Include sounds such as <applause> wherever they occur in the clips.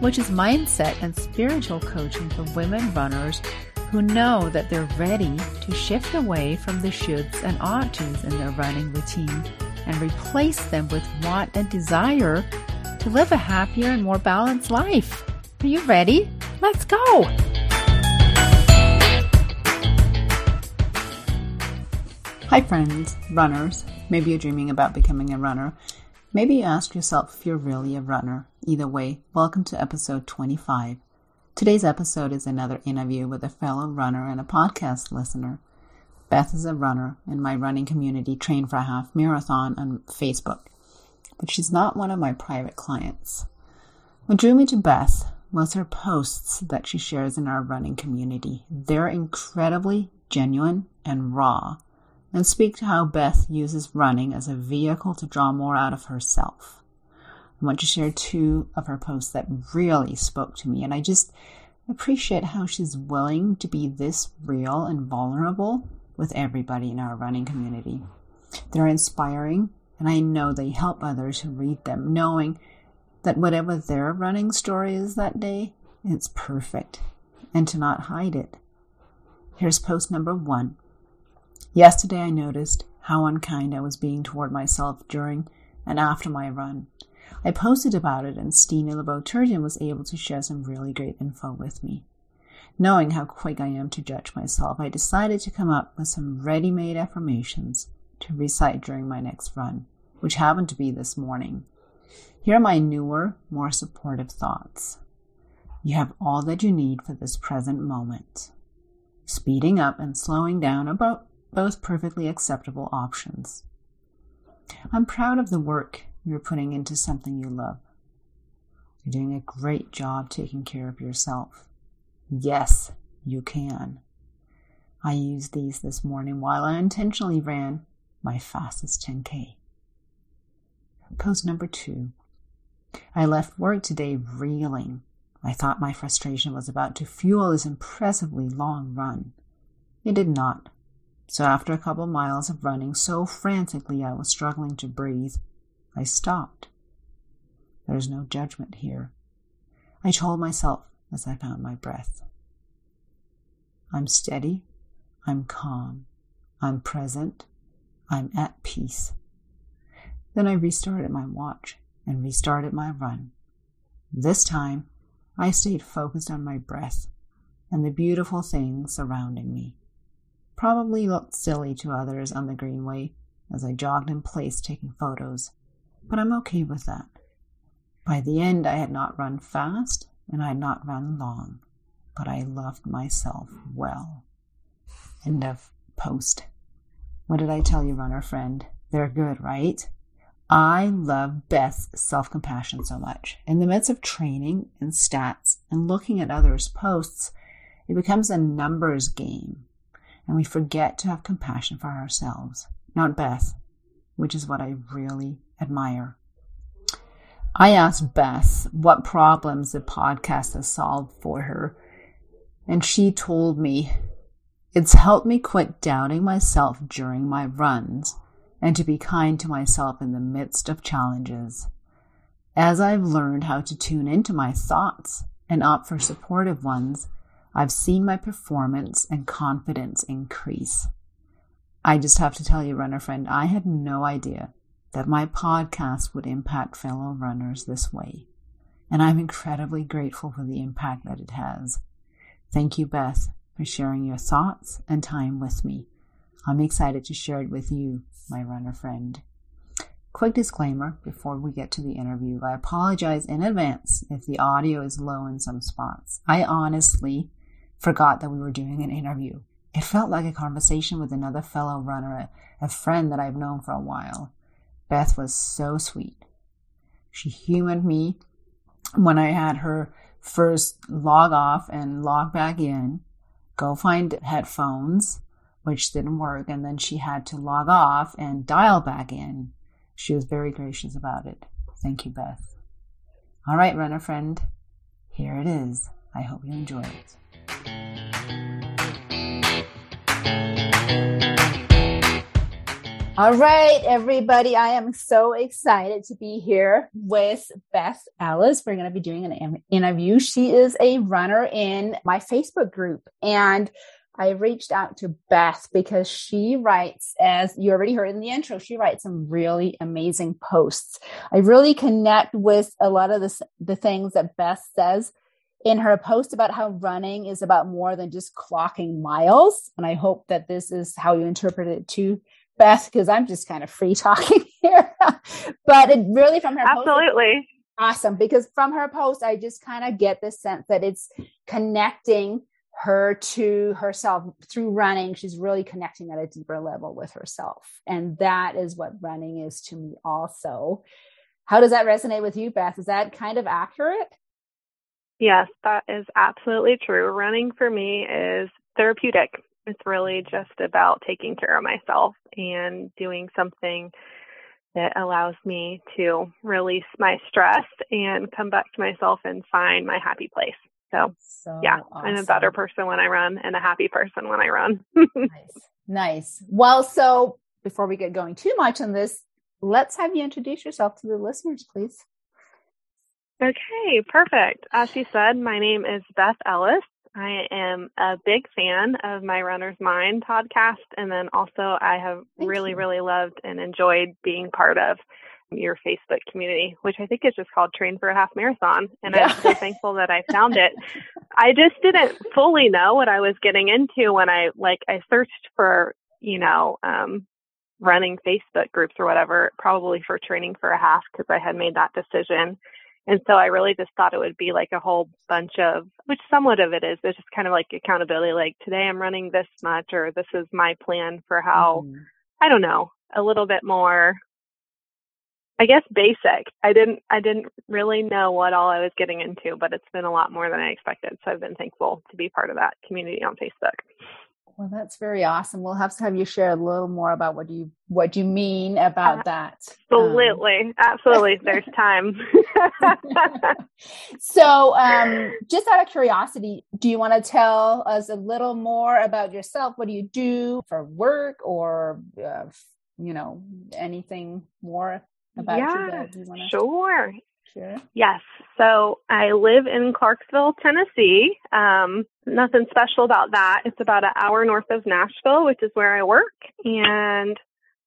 which is mindset and spiritual coaching for women runners who know that they're ready to shift away from the shoulds and oughts in their running routine and replace them with want and desire to live a happier and more balanced life. Are you ready? Let's go! Hi, friends, runners. Maybe you're dreaming about becoming a runner. Maybe you ask yourself if you're really a runner. Either way, welcome to episode 25. Today's episode is another interview with a fellow runner and a podcast listener. Beth is a runner in my running community, Train for a Half Marathon on Facebook, but she's not one of my private clients. What drew me to Beth was her posts that she shares in our running community. They're incredibly genuine and raw and speak to how Beth uses running as a vehicle to draw more out of herself. I want to share two of her posts that really spoke to me, and I just appreciate how she's willing to be this real and vulnerable with everybody in our running community. They're inspiring, and I know they help others who read them, knowing that whatever their running story is that day, it's perfect, and to not hide it. Here's post number one. Yesterday I noticed how unkind I was being toward myself during and after my run. I posted about it and Stina LeBeau Turgeon was able to share some really great info with me. Knowing how quick I am to judge myself, I decided to come up with some ready-made affirmations to recite during my next run, which happened to be this morning. Here are my newer, more supportive thoughts. You have all that you need for this present moment. Speeding up and slowing down about both perfectly acceptable options. I'm proud of the work you're putting into something you love. You're doing a great job taking care of yourself. Yes, you can. I used these this morning while I intentionally ran my fastest 10K. Post number two. I left work today reeling. I thought my frustration was about to fuel this impressively long run. It did not. So after a couple miles of running so frantically I was struggling to breathe, I stopped. There's no judgment here. I told myself as I found my breath. I'm steady. I'm calm. I'm present. I'm at peace. Then I restarted my watch and restarted my run. This time, I stayed focused on my breath and the beautiful things surrounding me probably looked silly to others on the greenway as I jogged in place taking photos, but I'm okay with that. By the end, I had not run fast and I had not run long, but I loved myself well. End of post. What did I tell you, runner friend? They're good, right? I love Beth's self compassion so much. In the midst of training and stats and looking at others' posts, it becomes a numbers game and we forget to have compassion for ourselves, not Beth, which is what I really admire. I asked Beth what problems the podcast has solved for her, and she told me it's helped me quit doubting myself during my runs and to be kind to myself in the midst of challenges. As I've learned how to tune into my thoughts and opt for supportive ones, I've seen my performance and confidence increase. I just have to tell you, runner friend, I had no idea that my podcast would impact fellow runners this way. And I'm incredibly grateful for the impact that it has. Thank you, Beth, for sharing your thoughts and time with me. I'm excited to share it with you, my runner friend. Quick disclaimer before we get to the interview. I apologize in advance if the audio is low in some spots. I honestly forgot that we were doing an interview. It felt like a conversation with another fellow runner, a, friend that I've known for a while. Beth was so sweet. She humored me when I had her first log off and log back in, go find headphones, which didn't work, and then she had to log off and dial back in. She was very gracious about it. Thank you, Beth. All right, runner friend, here it is. I hope you enjoy it. All right, everybody. I am so excited to be here with Beth Ellis. We're going to be doing an interview. She is a runner in my Facebook group. And I reached out to Beth because she writes, as you already heard in the intro, she writes some really amazing posts. I really connect with a lot of the, the things that Beth says in her post about how running is about more than just clocking miles. And I hope that this is how you interpret it too Beth, because I'm just kind of free talking <laughs> here. but it really from her absolutely post, awesome because from her post, I just kind of get the sense that it's connecting her to herself through running. She's really connecting at a deeper level with herself, and that is what running is to me. Also, how does that resonate with you, Beth? Is that kind of accurate? Yes, that is absolutely true. Running for me is therapeutic. It's really just about taking care of myself and doing something that allows me to release my stress and come back to myself and find my happy place. So, so yeah, awesome. I'm a better person when I run and a happy person when I run. <laughs> nice. Nice. Well, so before we get going too much on this, let's have you introduce yourself to the listeners, please. Okay, perfect. As you said, my name is Beth Ellis. I am a big fan of my Runner's Mind podcast. And then also, I have Thank really, you. really loved and enjoyed being part of your Facebook community, which I think is just called Train for a Half Marathon. And yeah. I'm so thankful that I found it. I just didn't fully know what I was getting into when I, like, I searched for, you know, um, running Facebook groups or whatever, probably for training for a half because I had made that decision. And so I really just thought it would be like a whole bunch of, which somewhat of it is, it's just kind of like accountability, like today I'm running this much, or this is my plan for how, mm-hmm. I don't know, a little bit more, I guess basic. I didn't, I didn't really know what all I was getting into, but it's been a lot more than I expected. So I've been thankful to be part of that community on Facebook. Well, that's very awesome. We'll have to have you share a little more about what you what you mean about that. Absolutely, um, absolutely. <laughs> There's time. <laughs> so, um, just out of curiosity, do you want to tell us a little more about yourself? What do you do for work, or uh, you know, anything more about yeah, you that you want to? Sure. Yes. So I live in Clarksville, Tennessee. Um, nothing special about that. It's about an hour north of Nashville, which is where I work. And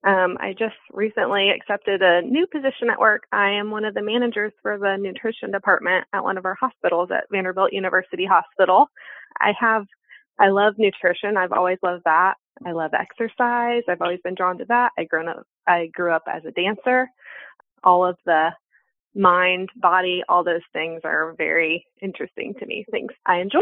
um, I just recently accepted a new position at work. I am one of the managers for the nutrition department at one of our hospitals at Vanderbilt University Hospital. I have, I love nutrition. I've always loved that. I love exercise. I've always been drawn to that. I grown up, I grew up as a dancer. All of the mind, body, all those things are very interesting to me. Things I enjoy.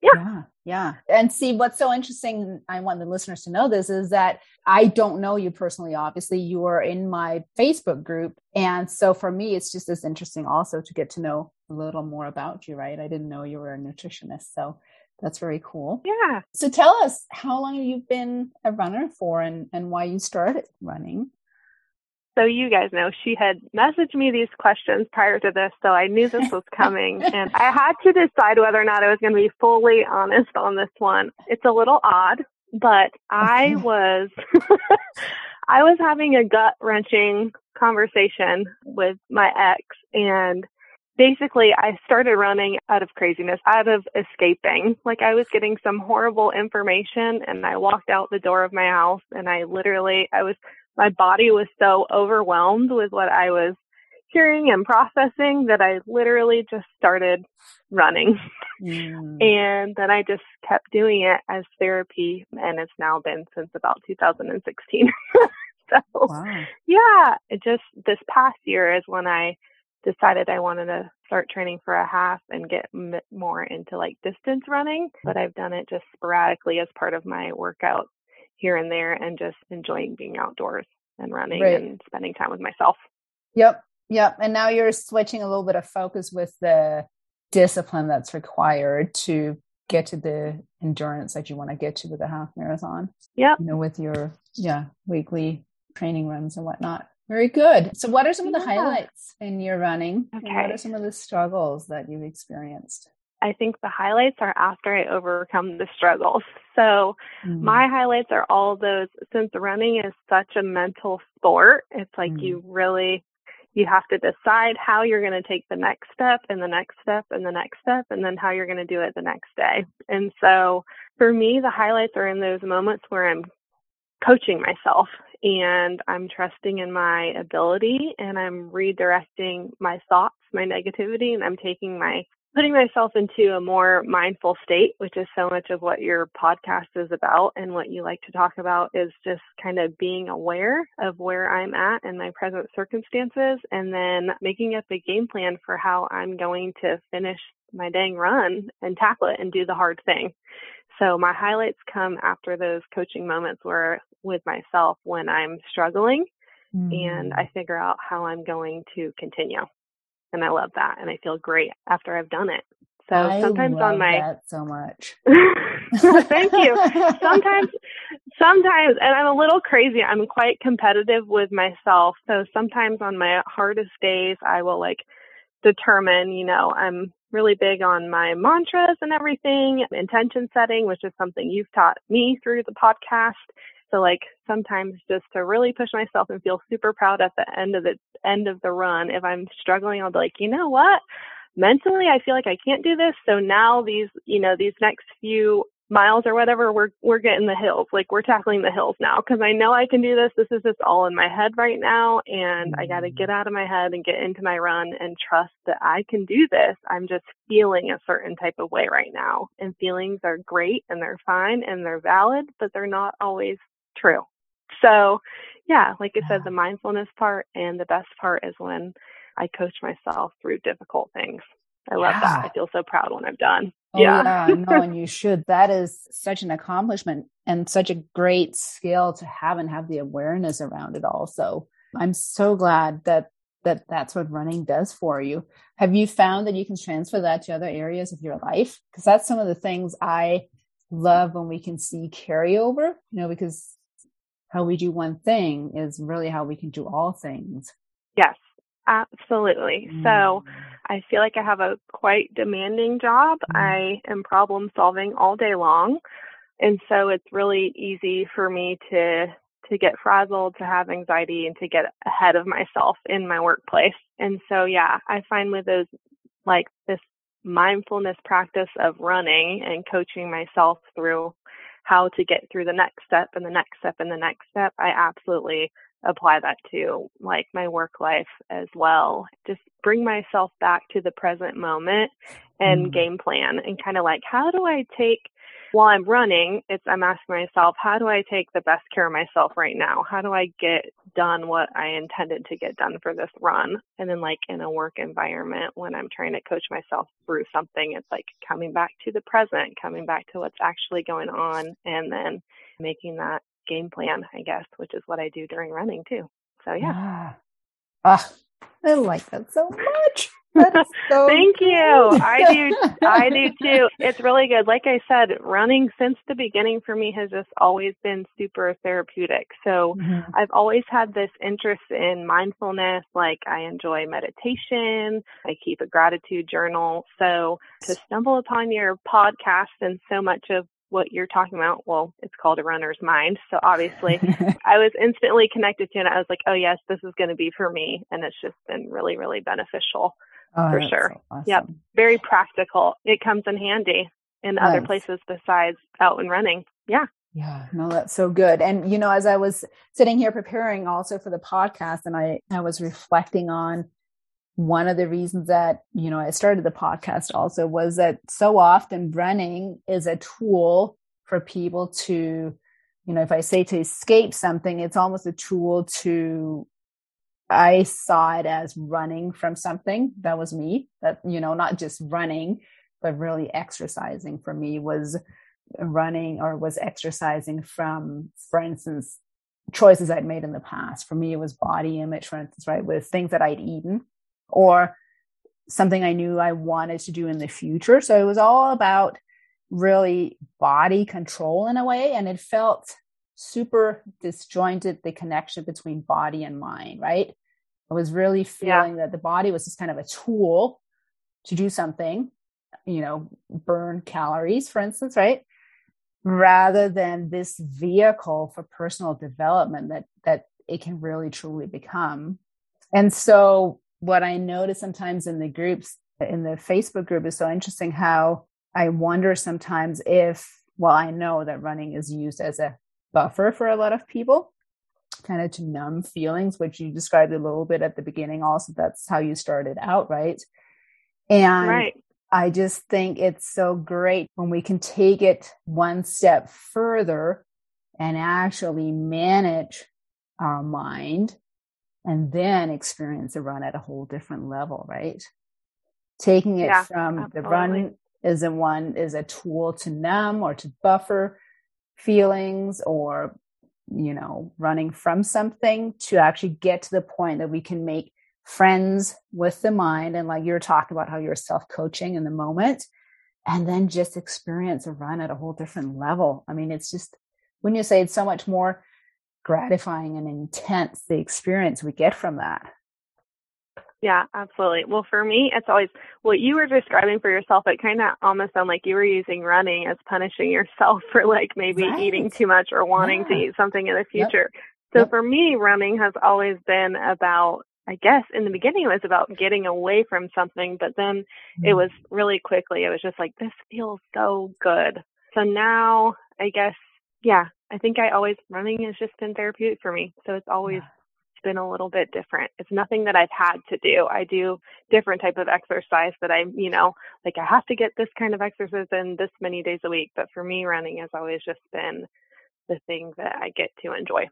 Yeah. yeah. Yeah. And see, what's so interesting, I want the listeners to know this is that I don't know you personally. Obviously, you are in my Facebook group. And so for me, it's just as interesting also to get to know a little more about you, right? I didn't know you were a nutritionist. So that's very cool. Yeah. So tell us how long you've been a runner for and, and why you started running. So you guys know she had messaged me these questions prior to this, so I knew this was coming <laughs> and I had to decide whether or not I was going to be fully honest on this one. It's a little odd, but I was <laughs> I was having a gut wrenching conversation with my ex and basically I started running out of craziness, out of escaping. Like I was getting some horrible information and I walked out the door of my house and I literally I was my body was so overwhelmed with what I was hearing and processing that I literally just started running. <laughs> Mm. and then I just kept doing it as therapy and it's now been since about 2016. <laughs> so wow. yeah, it just this past year is when I decided I wanted to start training for a half and get m- more into like distance running, but I've done it just sporadically as part of my workout here and there and just enjoying being outdoors and running right. and spending time with myself. Yep. Yep. And now you're switching a little bit of focus with the discipline that's required to get to the endurance that you want to get to with a half marathon. Yeah. You know, with your yeah, weekly training runs and whatnot. Very good. So what are some of the yeah. highlights in your running? Okay. What are some of the struggles that you've experienced? I think the highlights are after I overcome the struggles. So mm-hmm. my highlights are all those since running is such a mental sport, it's like mm-hmm. you really you have to decide how you're going to take the next step and the next step and the next step and then how you're going to do it the next day. And so for me the highlights are in those moments where I'm coaching myself and I'm trusting in my ability and I'm redirecting my thoughts, my negativity, and I'm taking my putting myself into a more mindful state, which is so much of what your podcast is about and what you like to talk about is just kind of being aware of where I'm at and my present circumstances and then making up a game plan for how I'm going to finish my dang run and tackle it and do the hard thing. So my highlights come after those coaching moments where with myself when I'm struggling mm. and I figure out how I'm going to continue and I love that and I feel great after I've done it. So I sometimes on my so much. <laughs> Thank you. Sometimes sometimes and I'm a little crazy. I'm quite competitive with myself. So sometimes on my hardest days I will like determine, you know, I'm really big on my mantras and everything, intention setting, which is something you've taught me through the podcast. So like sometimes just to really push myself and feel super proud at the end of the end of the run, if I'm struggling, I'll be like, you know what? Mentally, I feel like I can't do this. So now these, you know, these next few miles or whatever, we're we're getting the hills. Like we're tackling the hills now because I know I can do this. This is just all in my head right now, and I got to get out of my head and get into my run and trust that I can do this. I'm just feeling a certain type of way right now, and feelings are great and they're fine and they're valid, but they're not always true. So, yeah, like I said, the mindfulness part and the best part is when I coach myself through difficult things. I love yeah. that. I feel so proud when I'm done. Oh, yeah. yeah, no, and you should. That is such an accomplishment and such a great skill to have and have the awareness around it all. So I'm so glad that that that's what running does for you. Have you found that you can transfer that to other areas of your life? Because that's some of the things I love when we can see carryover, you know, because how we do one thing is really how we can do all things. Yes, absolutely. Mm. So I feel like I have a quite demanding job. Mm. I am problem solving all day long. And so it's really easy for me to to get frazzled, to have anxiety and to get ahead of myself in my workplace. And so yeah, I find with those like this mindfulness practice of running and coaching myself through how to get through the next step and the next step and the next step, I absolutely apply that to like my work life as well. Just bring myself back to the present moment and mm. game plan and kind of like, how do I take while I'm running, it's I'm asking myself, how do I take the best care of myself right now? How do I get done what I intended to get done for this run? And then like in a work environment when I'm trying to coach myself through something, it's like coming back to the present, coming back to what's actually going on and then making that game plan, I guess, which is what I do during running too. So yeah. Ah, I like that so much. <laughs> So Thank you. I do. I do too. It's really good. Like I said, running since the beginning for me has just always been super therapeutic. So mm-hmm. I've always had this interest in mindfulness. Like I enjoy meditation. I keep a gratitude journal. So to stumble upon your podcast and so much of what you're talking about, well, it's called a runner's mind. So obviously <laughs> I was instantly connected to it. I was like, oh yes, this is going to be for me. And it's just been really, really beneficial. Oh, for sure. So awesome. Yep. Very practical. It comes in handy in other places besides out and running. Yeah. Yeah, no, that's so good. And, you know, as I was sitting here preparing also for the podcast and I, I was reflecting on one of the reasons that, you know, I started the podcast also was that so often running is a tool for people to, you know, if I say to escape something, it's almost a tool to I saw it as running from something. That was me. That, you know, not just running, but really exercising for me was running or was exercising from, for instance, choices I'd made in the past. For me, it was body image, for instance, right? With things that I'd eaten or something I knew I wanted to do in the future. So it was all about really body control in a way. And it felt super disjointed, the connection between body and mind, right? I was really feeling yeah. that the body was just kind of a tool to do something, you know, burn calories, for instance, right? Rather than this vehicle for personal development that that it can really truly become. And so what I notice sometimes in the groups, in the Facebook group is so interesting how I wonder sometimes if, well, I know that running is used as a buffer for a lot of people, kind of to numb feelings, which you described a little bit at the beginning. Also, that's how you started out, right? And right. I just think it's so great when we can take it one step further and actually manage our mind and then experience a run at a whole different level, right? Taking it yeah, from absolutely. the run is a one is a tool to numb or to buffer feelings or you know running from something to actually get to the point that we can make friends with the mind and like you're talking about how you're self-coaching in the moment and then just experience a run at a whole different level. I mean it's just when you say it's so much more gratifying and intense the experience we get from that yeah, absolutely. Well, for me, it's always what you were describing for yourself. It kind of almost sounded like you were using running as punishing yourself <laughs> for like maybe right. eating too much or wanting yeah. to eat something in the future. Yep. So yep. for me, running has always been about, I guess in the beginning it was about getting away from something, but then mm-hmm. it was really quickly, it was just like, this feels so good. So now I guess, yeah, I think I always, running has just been therapeutic for me. So it's always, yeah been a little bit different. It's nothing that I've had to do. I do different type of exercise that I'm, you know, like I have to get this kind of exercise in this many days a week. But for me, running has always just been the thing that I get to enjoy.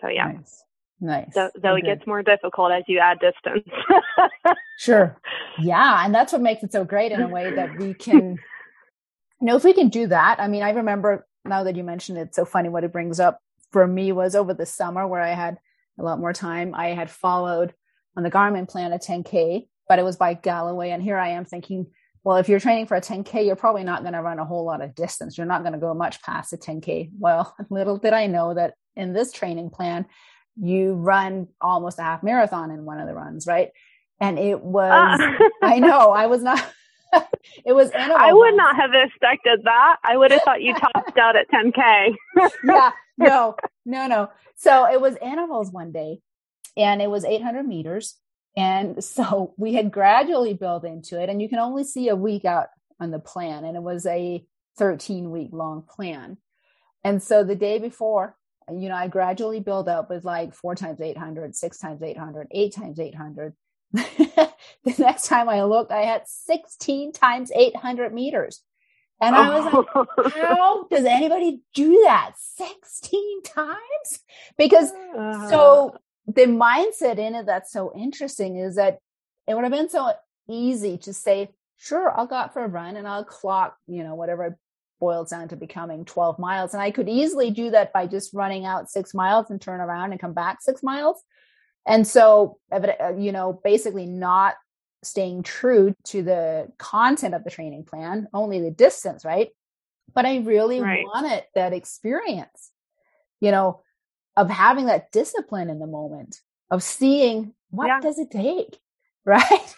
So yeah. Nice. Nice. So, though it gets more difficult as you add distance. sure. <laughs> Yeah. And that's what makes it so great in a way that we can, you <laughs> know, if we can do that. I mean, I remember now that you mentioned it, so funny what it brings up for me was over the summer where I had a lot more time. I had followed on the Garmin plan a 10K, but it was by Galloway. And here I am thinking, well, if you're training for a 10K, you're probably not going to run a whole lot of distance. You're not going to go much past a 10K. Well, <laughs> little did I know that in this training plan, you run almost a half marathon in one of the runs, right? And it was, uh. <laughs> I know, I was not. <laughs> it was I would not have expected that. I would have thought you topped out at 10K. yeah, no, no, no. So it was intervals one day and it was 800 meters. And so we had gradually built into it and you can only see a week out on the plan. And it was a 13 week long plan. And so the day before, you know, I gradually build up with like four times 800, six times 800, eight times 800. <laughs> the next time I looked, I had 16 times 800 meters. And I was like, <laughs> how does anybody do that 16 times? Because uh, so the mindset in it that's so interesting is that it would have been so easy to say, sure, I'll go out for a run and I'll clock, you know, whatever it boils down to becoming 12 miles. And I could easily do that by just running out six miles and turn around and come back six miles. And so, uh, you know, basically not staying true to the content of the training plan, only the distance, right? But I really right. wanted that experience, you know, of having that discipline in the moment, of seeing what yeah. does it take, <laughs> right?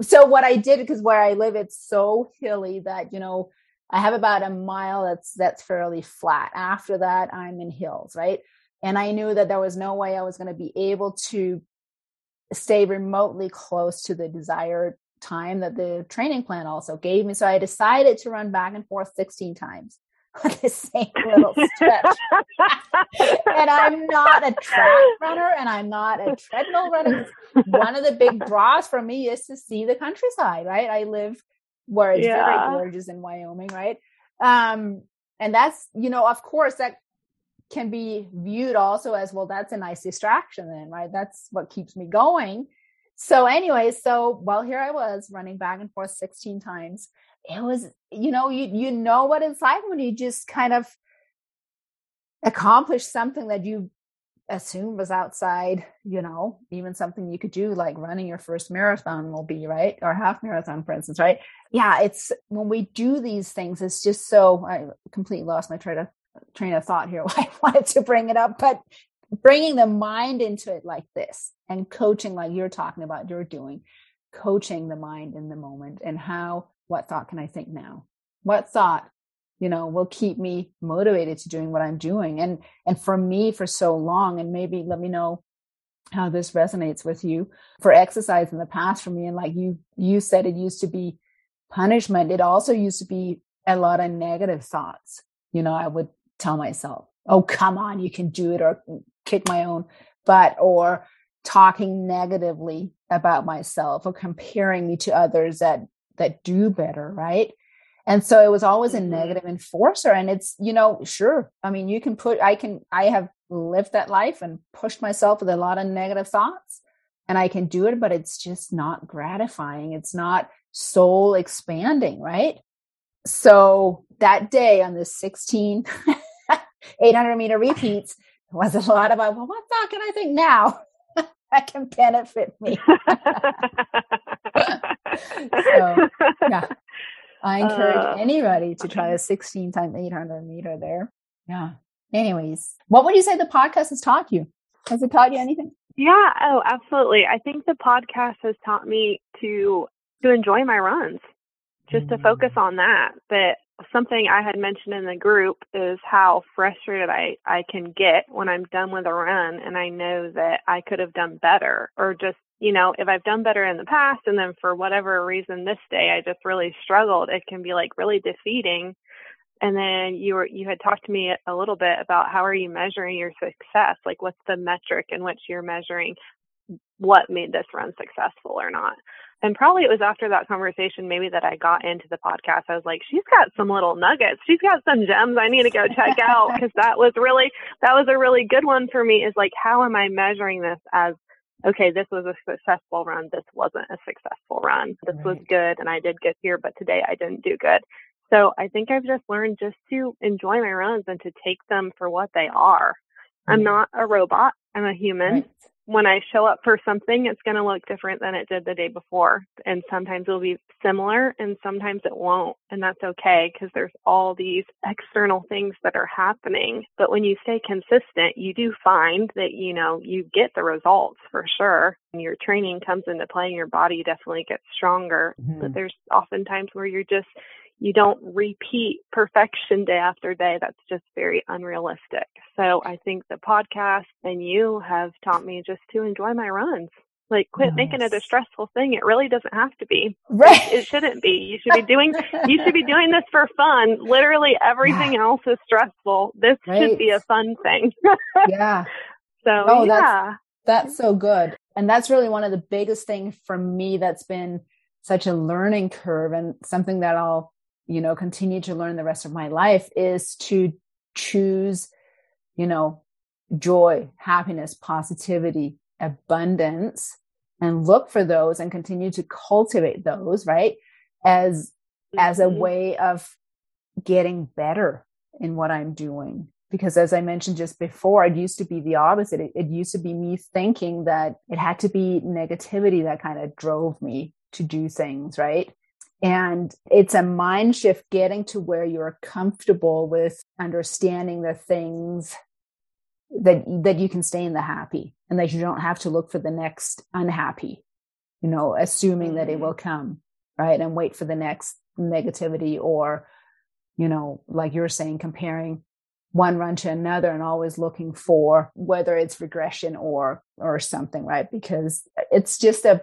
so what I did, because where I live, it's so hilly that, you know, I have about a mile that's that's fairly flat. After that, I'm in hills, right? And I knew that there was no way I was going to be able to stay remotely close to the desired time that the training plan also gave me. So I decided to run back and forth 16 times <laughs> on the same little stretch. <laughs> and I'm not a track runner and I'm not a treadmill runner. One of the big draws for me is to see the countryside, right? I live where it's yeah. very gorgeous in Wyoming, right? Um, and that's, you know, of course, that can be viewed also as well that's a nice distraction then right that's what keeps me going so anyway so well here i was running back and forth 16 times it was you know you you know what it's like when you just kind of accomplish something that you assume was outside, you know, even something you could do like running your first marathon will be, right? Or half marathon, for instance, right? Yeah, it's when we do these things, it's just so I completely lost my train of train of thought here. <laughs> I wanted to bring it up, but bringing the mind into it like this and coaching like you're talking about, you're doing, coaching the mind in the moment and how, what thought can I think now? What thought you know will keep me motivated to doing what i'm doing and and for me for so long and maybe let me know how this resonates with you for exercise in the past for me and like you you said it used to be punishment it also used to be a lot of negative thoughts you know i would tell myself oh come on you can do it or kick my own butt or talking negatively about myself or comparing me to others that that do better right and so it was always a mm-hmm. negative enforcer and it's you know sure i mean you can put i can i have lived that life and pushed myself with a lot of negative thoughts and i can do it but it's just not gratifying it's not soul expanding right so that day on the 16 <laughs> 800 meter repeats was a lot about well what thought can i think now <laughs> that can benefit me <laughs> so yeah I encourage uh, anybody to try a 16 times 800 meter there. Yeah. Anyways, what would you say the podcast has taught you? Has it taught you anything? Yeah. Oh, absolutely. I think the podcast has taught me to to enjoy my runs, just mm-hmm. to focus mm. on that. But something I had mentioned in the group is how frustrated I I can get when I'm done with a run and I know that I could have done better or just you know, if I've done better in the past and then for whatever reason this day I just really struggled, it can be like really defeating. And then you were you had talked to me a little bit about how are you measuring your success? Like what's the metric in which you're measuring what made this run successful or not? And probably it was after that conversation maybe that I got into the podcast. I was like, she's got some little nuggets. She's got some gems I need to go check out because that was really that was a really good one for me is like how am I measuring this as okay, this was a successful run. This wasn't a successful run. This right. was good and I did get here, but today I didn't do good. So I think I've just learned just to enjoy my runs and to take them for what they are. I'm not a robot. I'm a human. Right when I show up for something, it's going to look different than it did the day before. And sometimes it'll be similar and sometimes it won't. And that's okay because there's all these external things that are happening. But when you stay consistent, you do find that, you know, you get the results for sure. And your training comes into play and your body definitely gets stronger. Mm-hmm. But there's often times where you're just, you don't repeat perfection day after day. That's just very unrealistic. So I think the podcast and you have taught me just to enjoy my runs. Like quit nice. making it a stressful thing. It really doesn't have to be. Right. It, shouldn't be. You should be doing you should be doing this for fun. Literally everything else is stressful. This right. should be a fun thing. yeah. <laughs> So oh, yeah. That's, that's so good. And that's really one of the biggest things for me that's been such a learning curve and something that I'll you know continue to learn the rest of my life is to choose you know joy happiness positivity abundance and look for those and continue to cultivate those right as mm-hmm. as a mm-hmm. way of getting better in what i'm doing because as i mentioned just before it used to be the opposite it, it used to be me thinking that it had to be negativity that kind of drove me to do things right and it's a mind shift getting to where you're comfortable with understanding the things that that you can stay in the happy and that you don't have to look for the next unhappy, you know, assuming that it mm-hmm. will come, right? And wait for the next negativity or, you know, like you're saying, comparing one run to another and always looking for whether it's regression or or something right because it's just a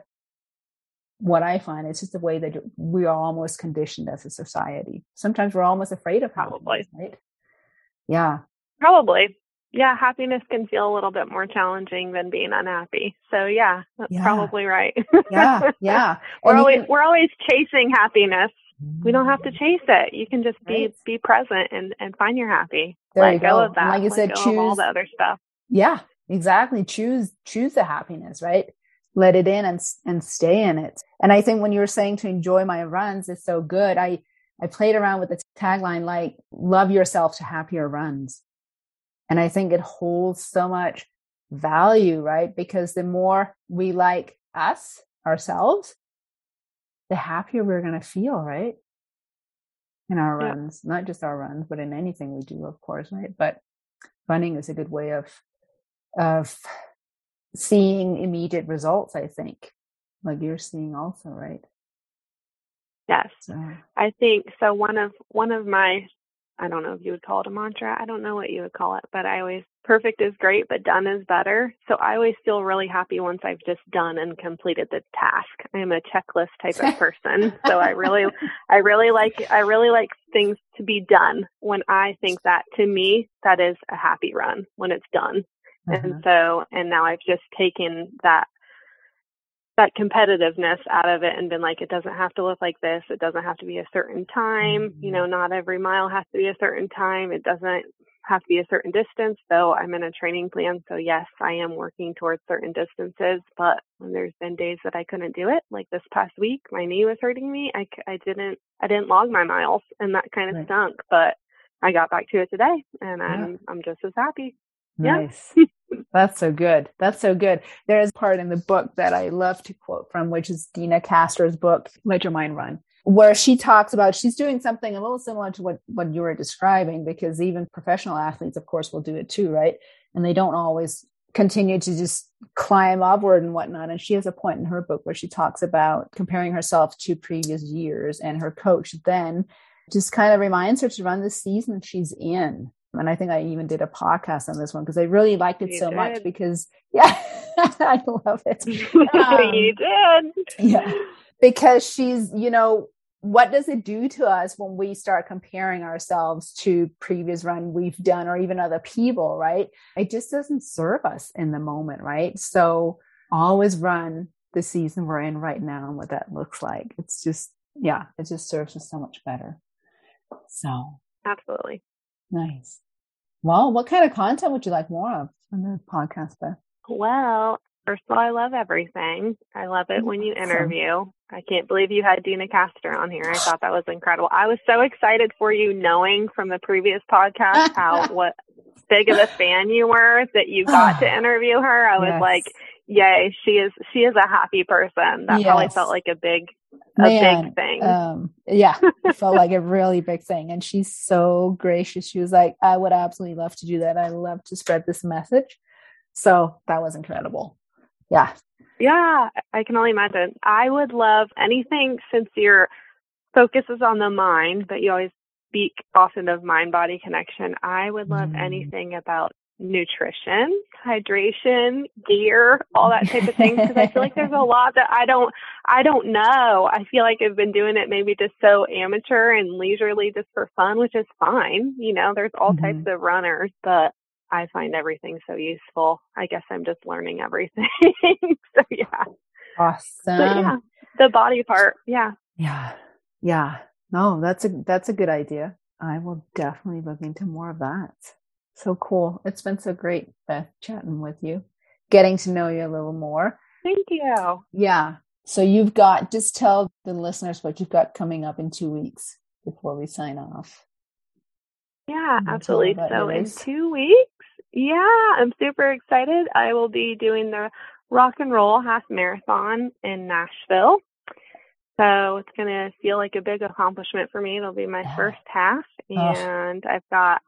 what I find is just the way that we are almost conditioned as a society. Sometimes we're almost afraid of probably right? Yeah, probably. Yeah, happiness can feel a little bit more challenging than being unhappy. So yeah, that's yeah. probably right. yeah, yeah. <laughs> we're and always even, we're always chasing happiness. We don't have to mm. chase it. You can just be right. be present and and find you're happy. There Let you go. go of that. And like you Let said, choose all the other stuff. Yeah, exactly. Choose choose the happiness, right? Let it in and and stay in it. And I think when you were saying to enjoy my runs is so good. I I played around with the tagline like love yourself to happier runs. And I think it holds so much value, right? Because the more we like us, ourselves, the happier we're going to feel, right? In our yeah. runs, not just our runs, but in anything we do, of course, right? But running is a good way of, of seeing immediate results, I think, like you're seeing also, right? Yes. So. I think so one of one of my I don't know if you would call it a mantra. I don't know what you would call it, but I always perfect is great, but done is better. So I always feel really happy once I've just done and completed the task. I am a checklist type of <laughs> person. so I really I really like I really like things to be done. When I think that to me that is a happy run when it's done. Mm-hmm. And so and now I've just taken that that competitiveness out of it and been like, it doesn't have to look like this. It doesn't have to be a certain time. Mm-hmm. You know, not every mile has to be a certain time. It doesn't have to be a certain distance, though I'm in a training plan. So yes, I am working towards certain distances, but when there's been days that I couldn't do it, like this past week, my knee was hurting me. I, I didn't, I didn't log my miles and that kind of right. stunk, but I got back to it today and I'm. I'm just as happy. Nice. Yeah. <laughs> That's so good. That's so good. There is part in the book that I love to quote from, which is Deena Kastor's book, Let Your Mind Run, where she talks about she's doing something a little similar to what, what you were describing, because even professional athletes, of course, will do it too, right? And they don't always continue to just climb upward and whatnot. And she has a point in her book where she talks about comparing herself to previous years, and her coach then just kind of reminds her to run the season she's in and I think I even did a podcast on this one because I really liked it you so did. much because, <laughs> yeah, I love it. <laughs> Um, you did. Yeah. Because she's, you know, what does it do to us when we start comparing ourselves to previous run we've done or even other people, right? It just doesn't serve us in the moment, right? So always run the season we're in right now and what that looks like. It's just, yeah, it just serves us so much better. So absolutely. Nice. Well, what kind of content would you like more of on the podcast, Beth? Well, first of all, I love everything. I love it when you interview. I can't believe you had Deena Kastor on here. I thought that was incredible. I was so excited for you knowing from the previous podcast <laughs> how what big of a fan you were that you got to <sighs> interview her. I was yes. like, yay, she is she is a happy person. That yes. probably felt like a big a Man, big thing. Um, yeah, it felt like a really big thing. And she's so gracious. She was like, I would absolutely love to do that. I love to spread this message. So that was incredible. Yeah. Yeah, I can only imagine. I would love anything since your focus is on the mind, but you always speak often of mind body connection. I would love mm. anything about nutrition, hydration, gear, all that type of thing because I feel like there's a lot that I don't I don't know. I feel like I've been doing it maybe just so amateur and leisurely just for fun, which is fine. You know, there's all mm-hmm. types of runners, but I find everything so useful. I guess I'm just learning everything. <laughs> so yeah. Awesome. yeah, the body part. Yeah. Yeah. Yeah. No, that's a that's a good idea. I will definitely look into more of that. So cool. It's been so great, Beth, chatting with you, getting to know you a little more. Thank you. Yeah. So you've got, just tell the listeners what you've got coming up in two weeks before we sign off. Yeah, absolutely. So in two weeks, yeah, I'm super excited. I will be doing the rock and roll half marathon in Nashville. So it's going to feel like a big accomplishment for me. It'll be my first half oh. and oh. I've got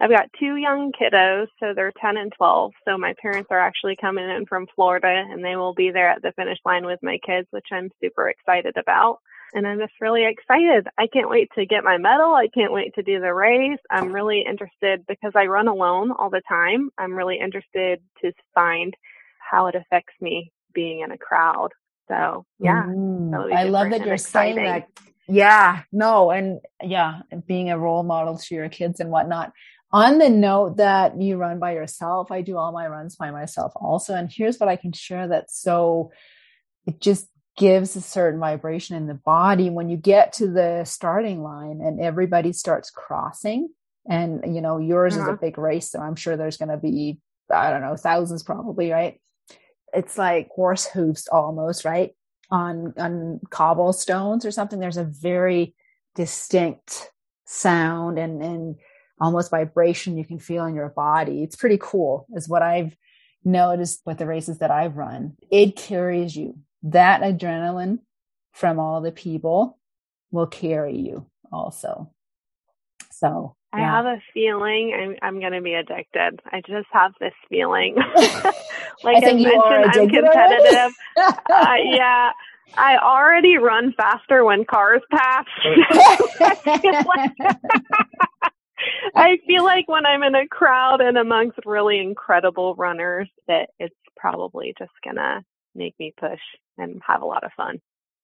I've got two young kiddos, so they're 10 and 12. So my parents are actually coming in from Florida and they will be there at the finish line with my kids, which I'm super excited about. And I'm just really excited. I can't wait to get my medal. I can't wait to do the race. I'm really interested because I run alone all the time. I'm really interested to find how it affects me being in a crowd. So yeah, mm-hmm. I love that you're exciting. saying that. Yeah, no, and yeah, being a role model to your kids and whatnot on the note that you run by yourself, I do all my runs by myself also. And here's what I can share that so it just gives a certain vibration in the body when you get to the starting line and everybody starts crossing. And, you know, yours uh-huh. is a uh-huh. big race. So I'm sure there's going to be, I don't know, thousands probably, right? It's like horse hooves almost, right? On, on cobblestones or something. There's a very distinct sound and, and, almost vibration you can feel in your body. It's pretty cool, is what I've noticed with the races that I've run, it carries you. That adrenaline from all the people will carry you also. So I have a feeling I'm I'm going to be addicted. I just have this feeling. <laughs> <laughs> like I, I mentioned, I'm competitive. uh, yeah, I already run faster when cars pass. <laughs> <laughs> I feel like when I'm in a crowd and amongst really incredible runners, that it's probably just gonna make me push and have a lot of fun.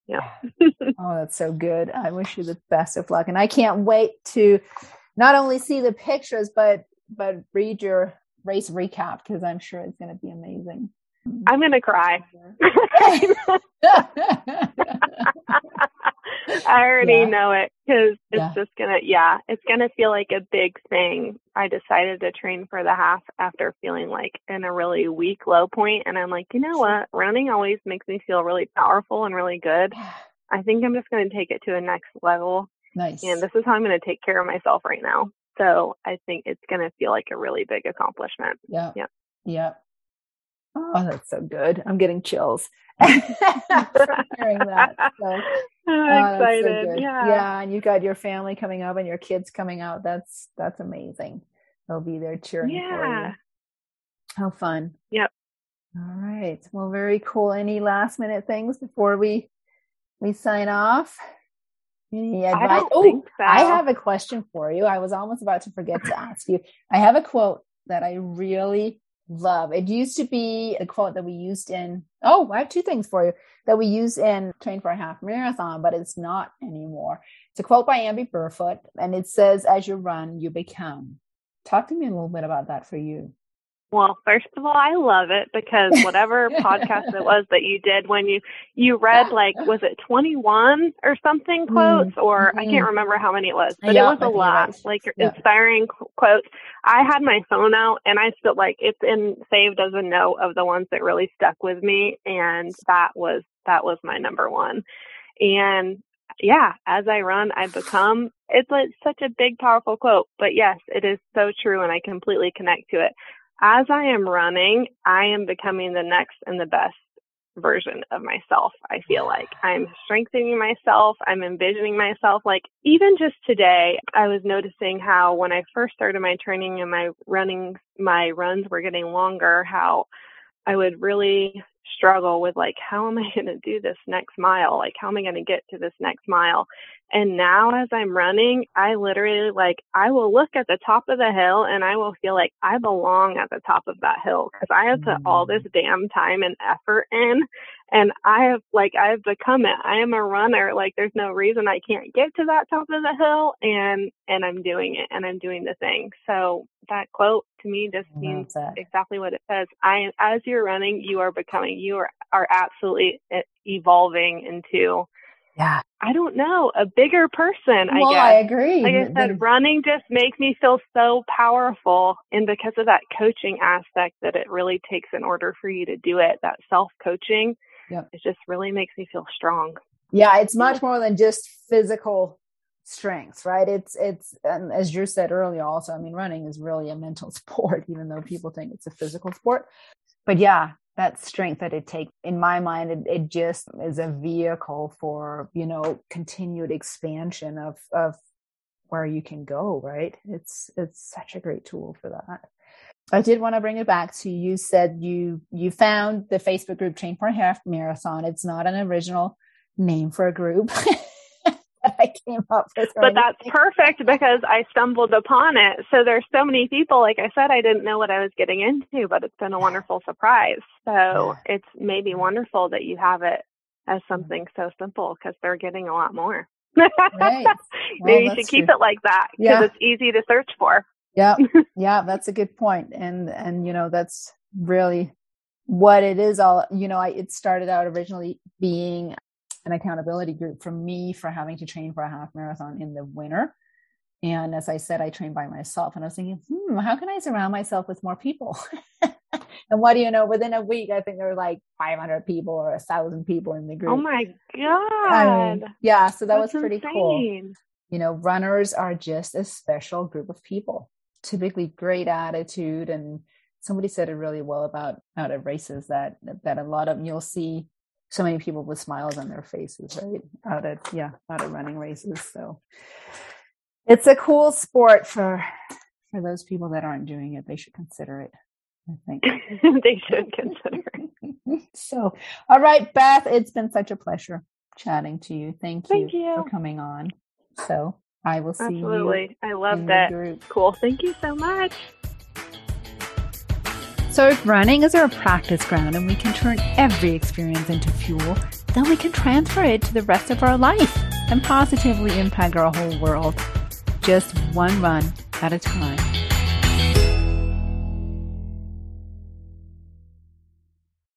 Yeah. <laughs> oh, that's so good. I wish you the best of luck, and I can't wait to not only see the pictures but but read your race recap because I'm sure it's going to be amazing. I'm going to cry. <laughs> I already yeah. know it because it's yeah. just gonna, yeah, it's gonna feel like a big thing. I decided to train for the half after feeling like in a really weak low point, and I'm like, you know what? Running always makes me feel really powerful and really good. I think I'm just gonna take it to a next level. Nice. And this is how I'm gonna take care of myself right now. So I think it's gonna feel like a really big accomplishment. Yeah. Yeah. Yeah. Oh, that's so good. I'm getting chills <laughs> hearing that. So, I'm <laughs> oh, excited. So yeah. Yeah. And you've got your family coming up and your kids coming out. That's that's amazing. They'll be there cheering yeah. for you. How fun. Yep. All right. Well, very cool. Any last minute things before we we sign off? Any advice? I oh, so. I have a question for you. I was almost about to forget to ask you. I have a quote that I really love. It used to be a quote that we used in, oh, I have two things for you that we use in Train for a Half Marathon, but it's not anymore. It's a quote by Amby Burfoot, and it says, As you run, you become. Talk to me a little bit about that for you. Well, first of all, I love it because whatever <laughs> podcast it was that you did when you you read like was it 21 or something quotes mm-hmm. or I can't mm-hmm. remember how many it was, but yeah, it was a lot. Right. Like yeah. inspiring quotes. I had my phone out and I still like it's in saved as a note of the ones that really stuck with me and that was that was my number one. And yeah, as I run, I become. It's like such a big, powerful quote, but yes, it is so true, and I completely connect to it as I am running, I am becoming the next and the best version of myself. I feel like I'm strengthening myself. I'm envisioning myself. Like even just today, I was noticing how when I first started my training and my running, my runs were getting longer, how I would really struggle with like, how am I <laughs> going to do this next mile? Like, how am I going to get to this next mile? And now as I'm running, I literally like, I will look at the top of the hill and I will feel like I belong at the top of that hill because I have put all this mm. damn time and effort in and I have like, I've become it. I am a runner. Like there's no reason I can't get to that top of the hill and, and I'm doing it and I'm doing the thing. So that quote to me just means exactly what it says. I, as you're running, you are becoming, you are, are absolutely eh, evolving into yeah. I don't know, a bigger person, well, I guess. I agree. Like I said, the, running just makes me feel so powerful. And because of that coaching aspect that it really takes in order for you to do it, that self coaching, yep. it just really makes me feel strong. Yeah, it's much more than just physical strength, right? It's, it's, and as you said earlier, also, I mean, running is really a mental <laughs> sport, even though people think it's a physical sport. But yeah, that strength that it takes in my mind it, it just is a vehicle for you know continued expansion of of where you can go right it's it's such a great tool for that i did want to bring it back to you said you you found the facebook group train for a half marathon it's not an original name for a group <laughs> I came up with. But that's perfect because I stumbled upon it. So there's so many people. Like I said, I didn't know what I was getting into, but it's been a wonderful surprise. So yeah. it's maybe wonderful that you have it as something so simple because they're getting a lot more. right. <laughs> Well, Maybe you should keep true. it like that because yeah. it's easy to search for. Yeah, <laughs> yeah, that's a good point, and and you know that's really what it is. All you know, I it started out originally being an accountability group for me for having to train for a half marathon in the winter. And as I said, I trained by myself. And I was thinking, hmm, how can I surround myself with more people? <laughs> and what do you know? Within a week, I think there were like 500 people or a thousand people in the group. Oh my God. I mean, yeah. So that That's was pretty insane. cool. You know, runners are just a special group of people, typically great attitude and somebody said it really well about out of races that that a lot of you'll see so many people with smiles on their faces, right? Out of yeah, out of running races. So it's a cool sport for for those people that aren't doing it. They should consider it. I think <laughs> they should consider it. <laughs> so, all right, Beth, it's been such a pleasure chatting to you. Thank you, Thank you. for coming on. So I will see you. Absolutely. you. I love that. Cool. Thank you so much. So, if running is our practice ground and we can turn every experience into fuel, then we can transfer it to the rest of our life and positively impact our whole world. Just one run at a time.